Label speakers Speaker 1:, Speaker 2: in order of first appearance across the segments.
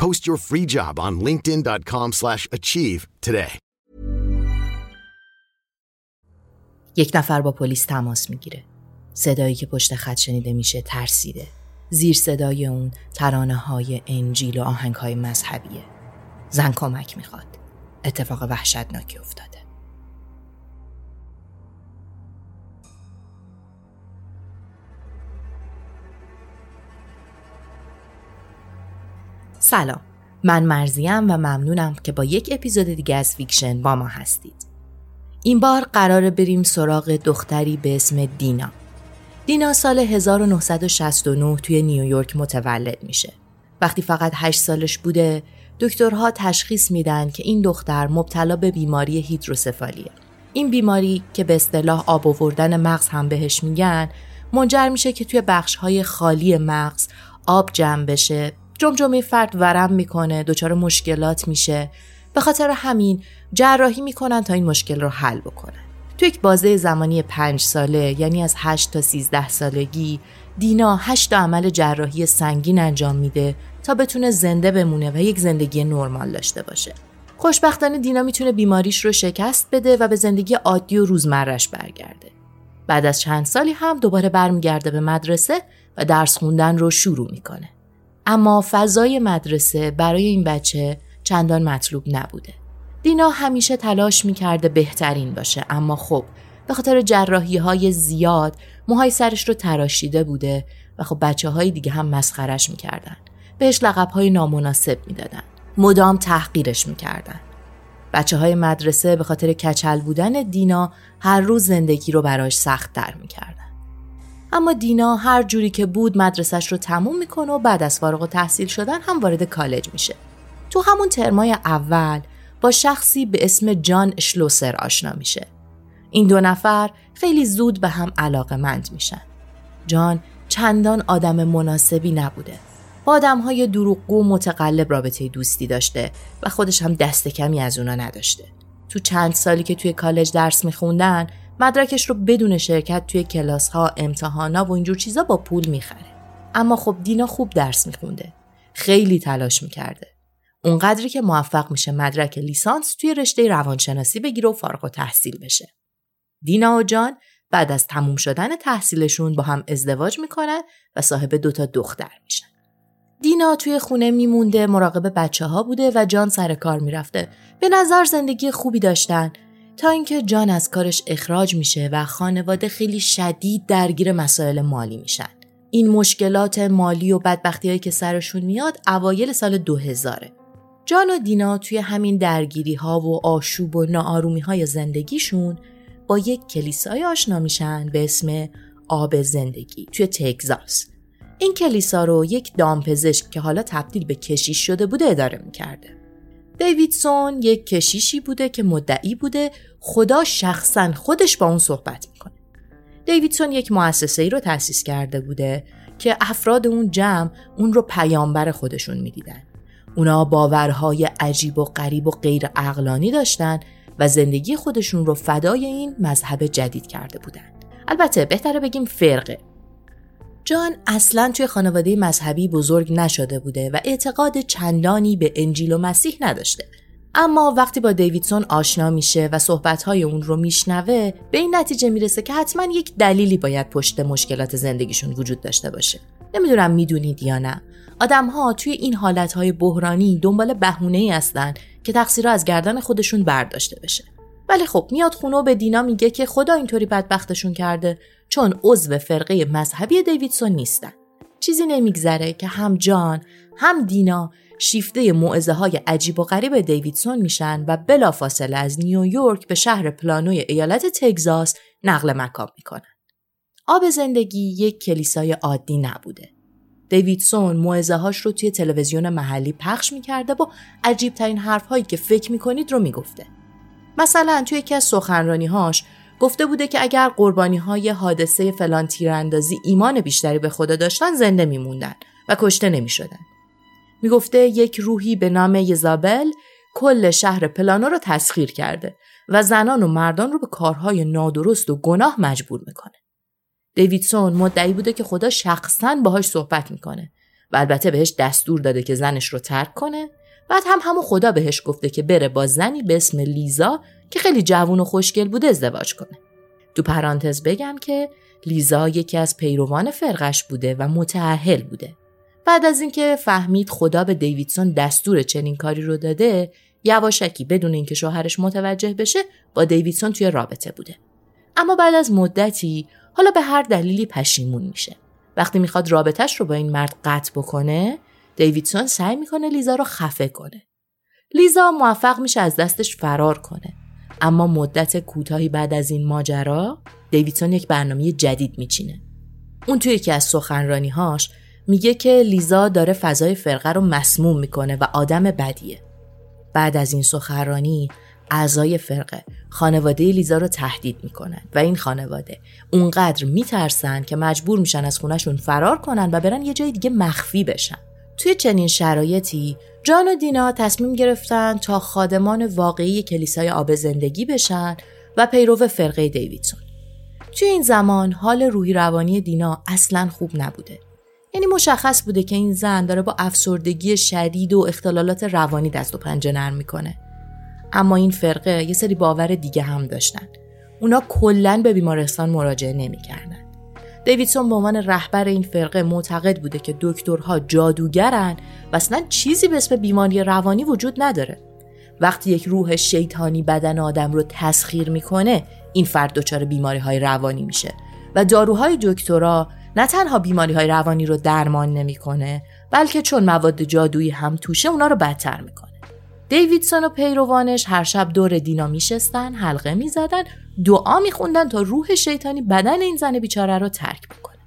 Speaker 1: Post your free job on linkedin.com/achieve today.
Speaker 2: یک نفر با پلیس تماس می‌گیره. صدایی که پشت خط شنیده میشه ترسیده. زیر صدای اون ترانه های انجیل و آهنگ های مذهبیه. زن کمک می‌خواد. اتفاق وحشتناکی افتاده. سلام. من مرزیم و ممنونم که با یک اپیزود دیگه از فیکشن با ما هستید. این بار قراره بریم سراغ دختری به اسم دینا. دینا سال 1969 توی نیویورک متولد میشه. وقتی فقط 8 سالش بوده دکترها تشخیص میدن که این دختر مبتلا به بیماری هیدروسفالیه. این بیماری که به اصطلاح آب آوردن مغز هم بهش میگن منجر میشه که توی بخشهای خالی مغز آب جمع بشه جمجمه فرد ورم می‌کنه دچار مشکلات میشه. به خاطر همین جراحی می‌کنن تا این مشکل رو حل بکنن. تو یک بازه زمانی پنج ساله یعنی از 8 تا 13 سالگی دینا هشت عمل جراحی سنگین انجام میده تا بتونه زنده بمونه و یک زندگی نرمال داشته باشه. خوشبختانه دینا می‌تونه بیماریش رو شکست بده و به زندگی عادی و روزمرش برگرده. بعد از چند سالی هم دوباره برمیگرده به مدرسه و درس خوندن رو شروع می‌کنه. اما فضای مدرسه برای این بچه چندان مطلوب نبوده. دینا همیشه تلاش می‌کرده بهترین باشه اما خب به خاطر جراحی های زیاد موهای سرش رو تراشیده بوده و خب بچه های دیگه هم مسخرش می‌کردن. بهش لقب های نامناسب می‌دادن. مدام تحقیرش می‌کردن. بچه های مدرسه به خاطر کچل بودن دینا هر روز زندگی رو براش سخت در می‌کردن. اما دینا هر جوری که بود مدرسش رو تموم می‌کنه و بعد از فارغ و تحصیل شدن هم وارد کالج میشه. تو همون ترمای اول با شخصی به اسم جان اشلوسر آشنا میشه. این دو نفر خیلی زود به هم علاقه مند میشن. جان چندان آدم مناسبی نبوده. با آدم های دروغگو متقلب رابطه دوستی داشته و خودش هم دست کمی از اونا نداشته. تو چند سالی که توی کالج درس میخوندن مدرکش رو بدون شرکت توی کلاس ها امتحانا و اینجور چیزا با پول می‌خره. اما خب دینا خوب درس میخونده. خیلی تلاش می‌کرده. اونقدری که موفق میشه مدرک لیسانس توی رشته روانشناسی بگیره و فارغ و تحصیل بشه. دینا و جان بعد از تموم شدن تحصیلشون با هم ازدواج می‌کنن و صاحب دوتا دختر میشن. دینا توی خونه میمونده مراقب بچه ها بوده و جان سر کار می‌رفته. به نظر زندگی خوبی داشتن. تا اینکه جان از کارش اخراج میشه و خانواده خیلی شدید درگیر مسائل مالی میشن. این مشکلات مالی و بدبختی هایی که سرشون میاد اوایل سال 2000 جان و دینا توی همین درگیری ها و آشوب و ناآرومی های زندگیشون با یک کلیسای آشنا میشن به اسم آب زندگی توی تگزاس. این کلیسا رو یک دامپزشک که حالا تبدیل به کشیش شده بوده اداره می‌کرده. دیویدسون یک کشیشی بوده که مدعی بوده خدا شخصا خودش با اون صحبت می‌کنه. دیویدسون یک مؤسسه ای رو تأسیس کرده بوده که افراد اون جمع اون رو پیامبر خودشون می‌دیدن. اونا باورهای عجیب و غریب و غیر اقلانی داشتن و زندگی خودشون رو فدای این مذهب جدید کرده بودن. البته بهتره بگیم فرقه. جان اصلا توی خانواده مذهبی بزرگ نشده بوده و اعتقاد چندانی به انجیل و مسیح نداشته. اما وقتی با دیویدسون آشنا میشه و صحبتهای اون رو میشنوه به این نتیجه می‌رسه که حتما یک دلیلی باید پشت مشکلات زندگیشون وجود داشته باشه. نمی‌دونم می‌دونید یا نه. آدم ها توی این حالتهای بحرانی دنبال بهونه ای هستن که تقصیر از گردن خودشون برداشته بشه. ولی خب میاد خونه و به دینا میگه که خدا اینطوری بدبختشون کرده چون عضو فرقه مذهبی دیویدسون نیستن. چیزی نمیگذره که هم جان هم دینا شیفته معزه های عجیب و غریب دیویدسون میشن و بلافاصله از نیویورک به شهر پلانوی ایالت تگزاس نقل مکان می‌کنن. آب زندگی یک کلیسای عادی نبوده. دیویدسون موعظه هاش رو توی تلویزیون محلی پخش می‌کرده و عجیب ترین حرف هایی که فکر می‌کنید رو می‌گفته. مثلا توی یکی از سخنرانی هاش گفته بوده که اگر قربانی های حادثه فلان تیراندازی ایمان بیشتری به خدا داشتن زنده میموندن و کشته نمی‌شدن. می‌گفته یک روحی به نام یزابل کل شهر پلانو رو تسخیر کرده و زنان و مردان رو به کارهای نادرست و گناه مجبور می‌کنه. دیویدسون مدعی بوده که خدا شخصا باهاش صحبت می‌کنه و البته بهش دستور داده که زنش رو ترک کنه بعد هم همون خدا بهش گفته که بره با زنی به اسم لیزا که خیلی جوون و خوشگل بوده ازدواج کنه. تو پرانتز بگم که لیزا یکی از پیروان فرقش بوده و متعهل بوده. بعد از اینکه فهمید خدا به دیویدسون دستور چنین کاری رو داده، یواشکی بدون اینکه شوهرش متوجه بشه با دیویدسون توی رابطه بوده. اما بعد از مدتی حالا به هر دلیلی پشیمون میشه. وقتی می‌خواد رابطهش رو با این مرد قطع بکنه، دیویدسون سعی می‌کنه لیزا رو خفه کنه. لیزا موفق میشه از دستش فرار کنه. اما مدت کوتاهی بعد از این ماجرا دیویدسون یک برنامه جدید میچینه. اون توی یکی از سخنرانیهاش میگه که لیزا داره فضای فرقه رو مسموم می‌کنه و آدم بدیه. بعد از این سخنرانی اعضای فرقه خانواده لیزا رو تهدید می‌کنن و این خانواده اونقدر میترسن که مجبور میشن از خونشون فرار کنن و برن یه جای دیگه مخفی بشن. توی چنین شرایطی جان و دینا تصمیم گرفتن تا خادمان واقعی کلیسای آب زندگی بشن و پیرو فرقه دیویدسون. توی این زمان حال روحی روانی دینا اصلا خوب نبوده. یعنی مشخص بوده که این زن داره با افسردگی شدید و اختلالات روانی دست و پنجه نرم می‌کنه. اما این فرقه یه سری باور دیگه هم داشتن. اونا کلا به بیمارستان مراجعه نمی‌کردن. دیویدسون به عنوان رهبر این فرقه معتقد بوده که دکترها جادوگرن و اصلا چیزی به اسم بیماری روانی وجود نداره. وقتی یک روح شیطانی بدن آدم رو تسخیر می‌کنه این فرد دچار بیماری های روانی میشه و داروهای دکترا نه تنها بیماری های روانی رو درمان نمی‌کنه بلکه چون مواد جادویی هم توشه اونا رو بدتر می‌کنه دیویدسون و پیروانش هر شب دور دینا میشستن حلقه می‌زدن دعا میخوندن تا روح شیطانی بدن این زن بیچاره رو ترک بکنه.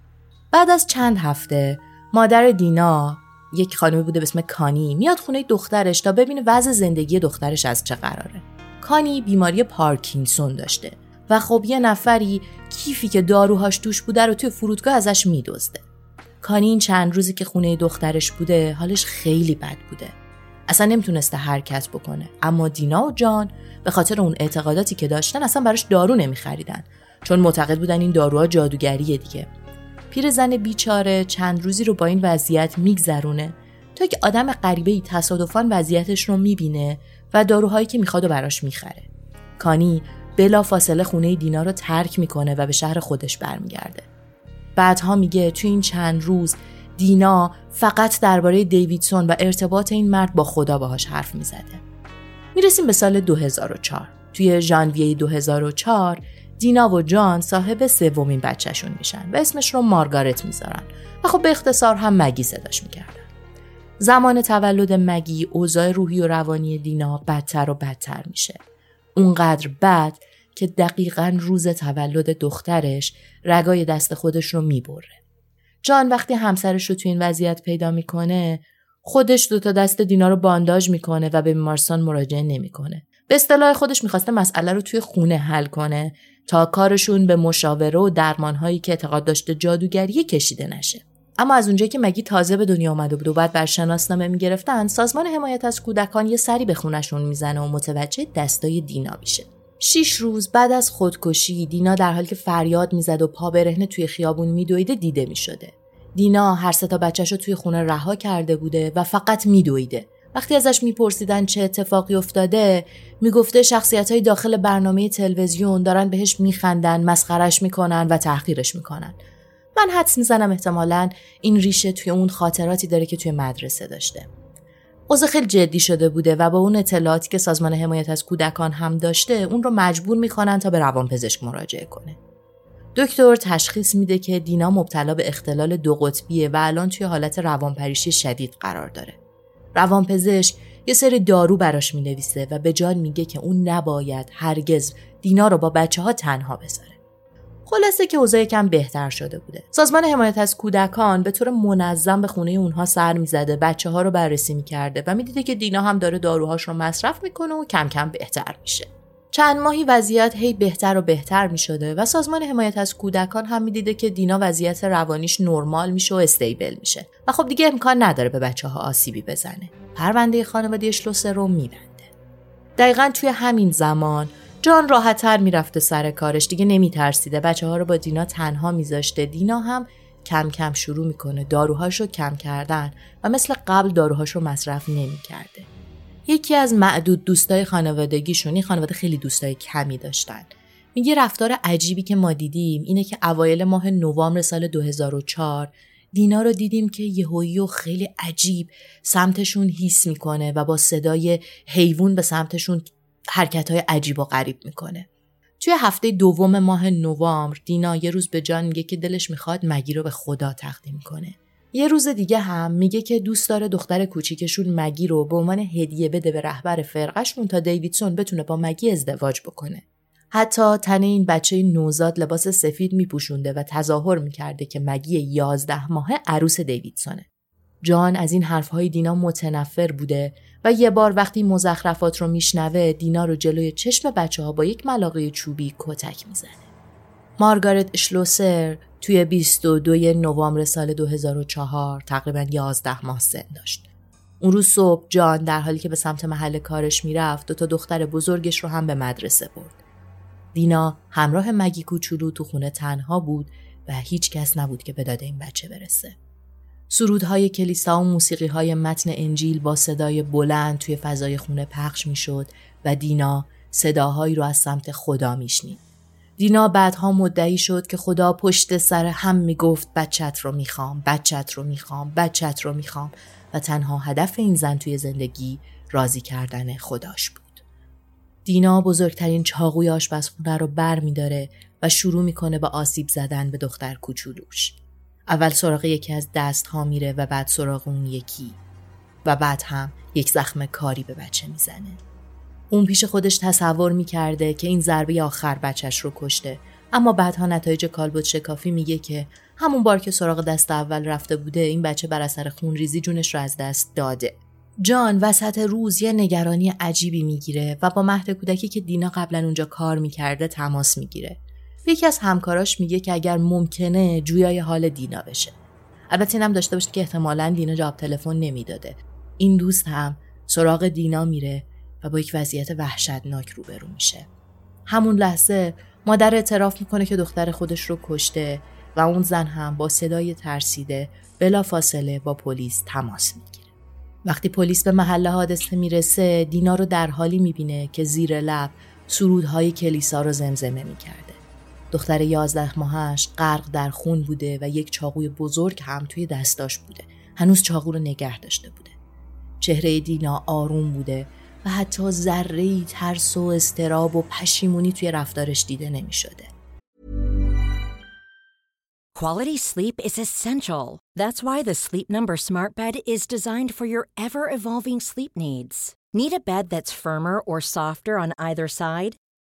Speaker 2: بعد از چند هفته مادر دینا یک خانمی بوده به اسم کانی میاد خونه دخترش تا ببینه وضع زندگی دخترش از چه قراره. کانی بیماری پارکینسون داشته و خب یه نفری کیفی که داروهاش توش بوده رو توی فرودگاه ازش میدزده. کانی این چند روزی که خونه دخترش بوده حالش خیلی بد بوده. اصلا نمی‌تونسته حرکت بکنه. اما دینا و جان به خاطر اون اعتقاداتی که داشتن اصلا براش دارو نمیخریدن. چون معتقد بودن این داروها جادوگریه دیگه. پیرزن بیچاره چند روزی رو با این وضعیت میگذرونه تا که آدم غریبه ای تصادفان وضعیتش رو می‌بینه و داروهایی که می‌خواد و براش می‌خره. کانی بلا فاصله خونه دینا رو ترک می‌کنه و به شهر خودش برمیگرده. بعدها میگه تو این چند روز دینا فقط درباره دیویدسون و ارتباط این مرد با خدا باهاش حرف می‌زده. می‌رسیم به سال 2004. توی ژانویه 2004 دینا و جان صاحب سومین بچهشون میشن و اسمش رو مارگارت می‌ذارن و خب به اختصار هم مگی صداش می‌کردن. زمان تولد مگی اوضاع روحی و روانی دینا بدتر و بدتر میشه. اونقدر بد که دقیقا روز تولد دخترش رگای دست خودش رو می‌بره. جان وقتی همسرش رو تو این وضعیت پیدا می‌کنه خودش دو تا دست دینا رو بانداژ می‌کنه و به بیمارستان مراجعه نمی‌کنه به اصطلاح خودش می‌خواسته مسئله رو توی خونه حل کنه تا کارشون به مشاوره و درمانهایی که اعتقاد داشته جادوگری کشیده نشه. اما از اونجایی که مگی تازه به دنیا آمده بود و بعد بر شناسنامه می‌گرفتن سازمان حمایت از کودکان یه سری به خونشون می‌زنه و متوجه دستای دینا میشه شیش روز بعد از خودکشی دینا در حالی که فریاد می‌زد و پا برهنه توی خیابون میدویده دیده می‌شده. دینا هر سه تا بچهش رو توی خونه رها کرده بوده و فقط میدویده. وقتی ازش میپرسیدن چه اتفاقی افتاده می‌گفته شخصیت های داخل برنامه تلویزیون دارن بهش میخندن مسخرش می‌کنن و تحقیرش می‌کنن. من حدس می‌زنم احتمالا این ریشه توی اون خاطراتی داره که توی مدرسه داشته. اوضاع خیلی جدی شده بوده و با اون اطلاعاتی که سازمان حمایت از کودکان هم داشته اون رو مجبور می‌کنن تا به روانپزشک مراجعه کنه. دکتر تشخیص میده که دینا مبتلا به اختلال دو قطبیه و الان توی حالت روانپریشی شدید قرار داره. روانپزشک یه سری دارو براش می‌نویسه و به جان میگه که اون نباید هرگز دینا رو با بچه ها تنها بذاره. خلاصه که اوضاع کم بهتر شده بوده. سازمان حمایت از کودکان به طور منظم به خونه اونها سر می‌زده بچه ها رو بررسی می‌کرده و می‌دیده که دینا هم داره داروهاش رو مصرف می‌کنه و کم کم بهتر میشه. چند ماهی وضعیت هی بهتر و بهتر می شده و سازمان حمایت از کودکان هم می‌دیده که دینا وضعیت روانیش نرمال میشه و استیبل میشه. و خب دیگه امکان نداره به بچه ها آسیبی بزنه. پرونده خانواده شلوسر رو میبنده. دقیقا توی همین زمان جان راحتتر می‌رفته سر کارش. دیگه نمیترسیده. بچه ها رو با دینا تنها میذاشته. دینا هم کم کم شروع می‌کنه داروهاش رو کم کردن و مثل قبل داروهاش رو مصرف نمی‌کرده. یکی از معدود دوستای خانوادگیشون این خانواده خیلی دوستای کمی داشتن. میگه رفتار عجیبی که ما دیدیم اینه که اوایل ماه نوامبر سال 2004 دینا رو دیدیم که یهویی و خیلی عجیب سمتشون هیس می‌کنه و با صدای حیوان به سمتشون حرکت های عجیب و غریب می‌کنه. توی هفته دوم ماه نوامبر دینا یه روز به جان میگه که دلش می‌خواد مگی رو به خدا تقدیم کنه. یه روز دیگه هم میگه که دوست داره دختر کوچیکشون مگی رو به عنوان هدیه بده به رهبر فرقشون تا دیویدسون بتونه با مگی ازدواج بکنه. حتی تن این بچه نوزاد لباس سفید میپوشونده و تظاهر می‌کرده که مگی یازده ماه عروس دیویدسونه. جان از این حرفهای دینا متنفر بوده و یه بار وقتی مزخرفات رو میشنوه دینا رو جلوی چشم بچه ها با یک ملاقه چوبی کتک می‌زنه. مارگارت اشلوسر توی 22 نوامبر سال 2004 تقریبا 11 ماه سن داشت. اون روز صبح جان در حالی که به سمت محل کارش می‌رفت و تا دختر بزرگش رو هم به مدرسه برد. دینا همراه مگی کوچولو تو خونه تنها بود و هیچ کس نبود که به داده این بچه برسه. سرودهای کلیسا و موسیقیهای متن انجیل با صدای بلند توی فضای خونه پخش می‌شد و دینا صداهایی رو از سمت خدا میشنید. دینا بعدها مدعی شد که خدا پشت سر هم می‌گفت بچت رو می‌خوام، بچت رو می‌خوام، بچت رو می‌خوام و تنها هدف این زن توی زندگی راضی کردن خداش بود. دینا بزرگترین چاقوی آشپزخونه رو بر میداره و شروع می‌کنه به آسیب زدن به دختر کوچولوش. اول سراغ یکی از دست ها میره و بعد سراغ اون یکی و بعد هم یک زخم کاری به بچه می‌زنه. اون پیش خودش تصور می‌کرده که این ضربه آخر بچهش رو کشته اما بعدها نتایج کالبد شکافی میگه که همون بار که سراغ دست اول رفته بوده این بچه بر اثر خون ریزی جونش رو از دست داده. جان وسط روز یه نگرانی عجیبی می‌گیره و با مهد کودکی که دینا قبلا اونجا کار می‌کرده تماس می‌گیره. یکی از همکاراش میگه که اگر ممکنه جویای حال دینا بشه. البته اینم داشته باشه که احتمالا دینا جواب تلفن نمی‌داده. این دوست هم سراغ دینا میره و با یک وضعیت وحشتناک روبرو میشه. همون لحظه مادر اعتراف می‌کنه که دختر خودش رو کشته و اون زن هم با صدای ترسیده بلا فاصله با پلیس تماس می‌گیره. وقتی پلیس به محل حادثه می‌رسه دینا رو در حالی می‌بینه که زیر لب سرودهای کلیسا رو زمزمه می‌کرده. دختر یازده ماهش غرق در خون بوده و یک چاقوی بزرگ هم توی دستاش بوده. هنوز چاقو رو نگه داشته بوده. چهره دینا آروم بوده و حتی ذره ترس و استراب و پشیمونی توی رفتارش دیده نمی شده.
Speaker 3: Quality sleep is essential. That's why the Sleep Number Smart Bed is designed for your ever evolving sleep needs. Need a bed that's firmer or softer on either side?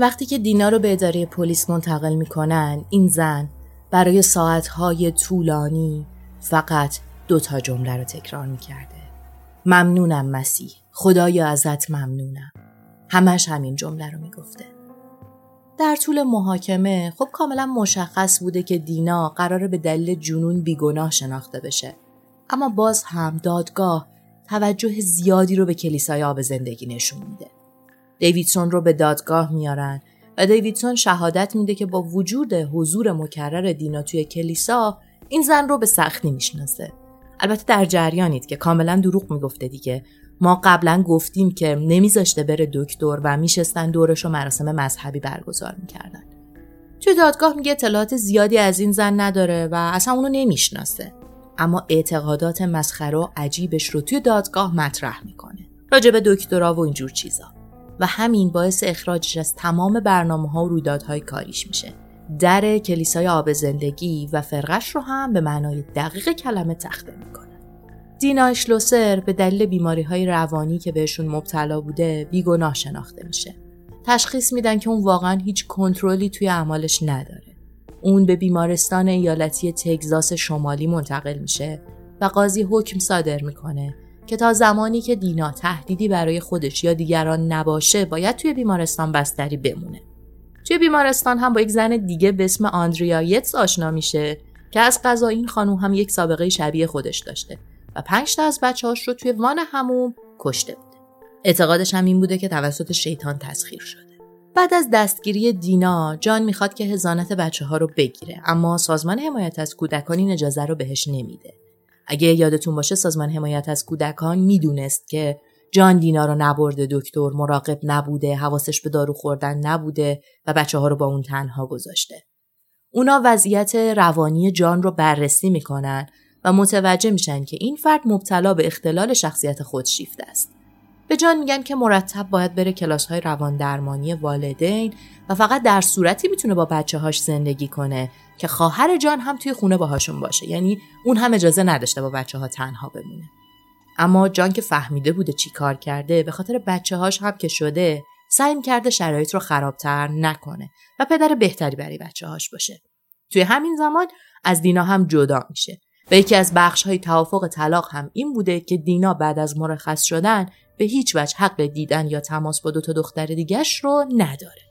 Speaker 2: وقتی که دینا رو به اداره پلیس منتقل می‌کنن این زن برای ساعتهای طولانی فقط دو تا جمله رو تکرار می‌کرده. ممنونم مسیح. خدایا ازت ممنونم. همش همین جمله رو می‌گفته. در طول محاکمه خب کاملا مشخص بوده که دینا قراره به دلیل جنون بیگناه شناخته بشه. اما باز هم دادگاه توجه زیادی رو به کلیسای آب زندگی نشون میده. دیویدسون رو به دادگاه میارن و دیویدسون شهادت میده که با وجود حضور مکرر دینا توی کلیسا این زن رو به سختی می‌شناسه. البته در جریانید که کاملا دروغ می‌گفته دیگه. ما قبلا گفتیم که نمیذاشته بره دکتر و میشستن دورش و مراسم مذهبی برگزار می‌کردن. توی دادگاه میگه اطلاعات زیادی از این زن نداره و اصلا اونو نمی‌شناسه. اما اعتقادات مسخره و عجیبش رو توی دادگاه مطرح می‌کنه. راجع به دکترا و اینجور چیزا. و همین باعث اخراجش از تمام برنامه ها و رویدادهای کاریش میشه. در کلیسای آب زندگی و فرقش رو هم به معنای دقیق کلمه تخته می‌کنه. دینا اشلوسر به دلیل بیماری های روانی که بهشون مبتلا بوده بیگناه شناخته میشه. تشخیص میدن که اون واقعا هیچ کنترلی توی اعمالش نداره. اون به بیمارستان ایالتی تگزاس شمالی منتقل میشه و قاضی حکم صادر می‌کنه که تا زمانی که دینا تهدیدی برای خودش یا دیگران نباشه باید توی بیمارستان بستری بمونه. توی بیمارستان هم با یک زن دیگه به اسم آندریا یتس آشنا میشه که از قضا این خانوم هم یک سابقه شبیه خودش داشته و پنج تا از بچه‌هاش رو توی وان هموم کشته بوده. اعتقادش هم این بوده که توسط شیطان تسخیر شده. بعد از دستگیری دینا جان می‌خواد که هزانت بچه ها رو بگیره اما سازمان حمایت از کودکان این اجازه رو بهش نمیده. اگه یادتون باشه سازمان حمایت از کودکان می‌دونست که جان دینا رو نبرده دکتر مراقب نبوده حواسش به دارو خوردن نبوده و بچه ها رو با اون تنها گذاشته. اونا وضعیت روانی جان رو بررسی می‌کنن و متوجه میشن که این فرد مبتلا به اختلال شخصیت خودشیفته است. به جان میگن که مرتب باید بره کلاس های روان درمانی والدین و فقط در صورتی می‌تونه با بچه هاش زندگی کنه که خواهر جان هم توی خونه باهاشون باشه. یعنی اون هم اجازه نداشته با بچه ها تنها بمونه. اما جان که فهمیده بوده چی کار کرده به خاطر بچه هاش هم که شده سعی کرده شرایط رو خرابتر نکنه و پدر بهتری برای بچه هاش باشه. توی همین زمان از دینا هم جدا میشه. و یکی از بخش های توافق طلاق هم این بوده که دینا بعد از مرخص شدن به هیچ وجه حق دیدن یا تماس با دو تا دختر دیگش رو نداره.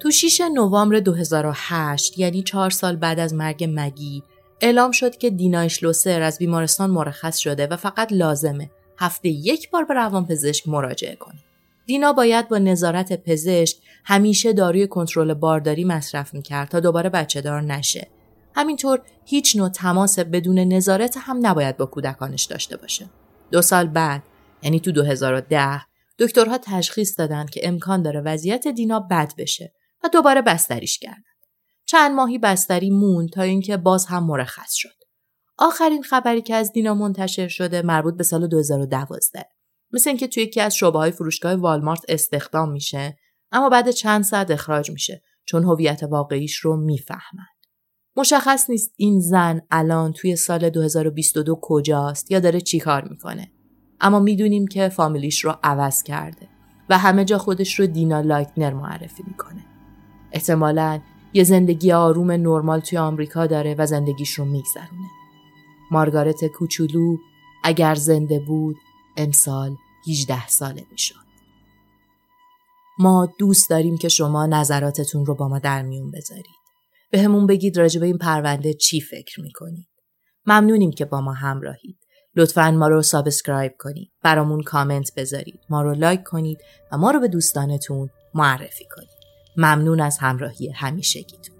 Speaker 2: تو 6 نوامبر 2008 یعنی چهار سال بعد از مرگ مگی اعلام شد که دینا اشلوسر از بیمارستان مرخص شده و فقط لازمه هفته یک بار به روانپزشک مراجعه کنه. دینا باید با نظارت پزشک همیشه داروی کنترل بارداری مصرف می‌کرد تا دوباره بچه دار نشه. همینطور هیچ نوع تماس بدون نظارت هم نباید با کودکانش داشته باشه. دو سال بعد یعنی تو 2010 دکترها تشخیص دادن که امکان داره وضعیت دینا بد بشه و دوباره بستریش کردن. چند ماهی بستری مون تا اینکه باز هم مرخص شد. آخرین خبری که از دینا منتشر شده مربوط به سال 2012 مثل اینکه توی یکی از شعبه های فروشگاه والمارت استخدام میشه اما بعد چند ساعت اخراج میشه چون هویت واقعیش رو می‌فهمند. مشخص نیست این زن الان توی سال 2022 کجاست یا داره چیکار می‌کنه. اما می‌دونیم که فامیلیش رو عوض کرده و همه جا خودش رو دینا لایتنر معرفی می‌کنه. احتمالا یه زندگی آروم نرمال توی آمریکا داره و زندگیش رو میگذرونه. مارگارت کوچولو اگر زنده بود امسال 18 ساله می‌شد. ما دوست داریم که شما نظراتتون رو با ما در میون بذارید. به همون بگید راجع به این پرونده چی فکر می‌کنید. ممنونیم که با ما همراهید. لطفا ما رو subscribe کنید. برامون کامنت بذارید. ما رو like کنید و ما رو به دوستانتون معرفی کنید. ممنون از همراهی همیشگیتون.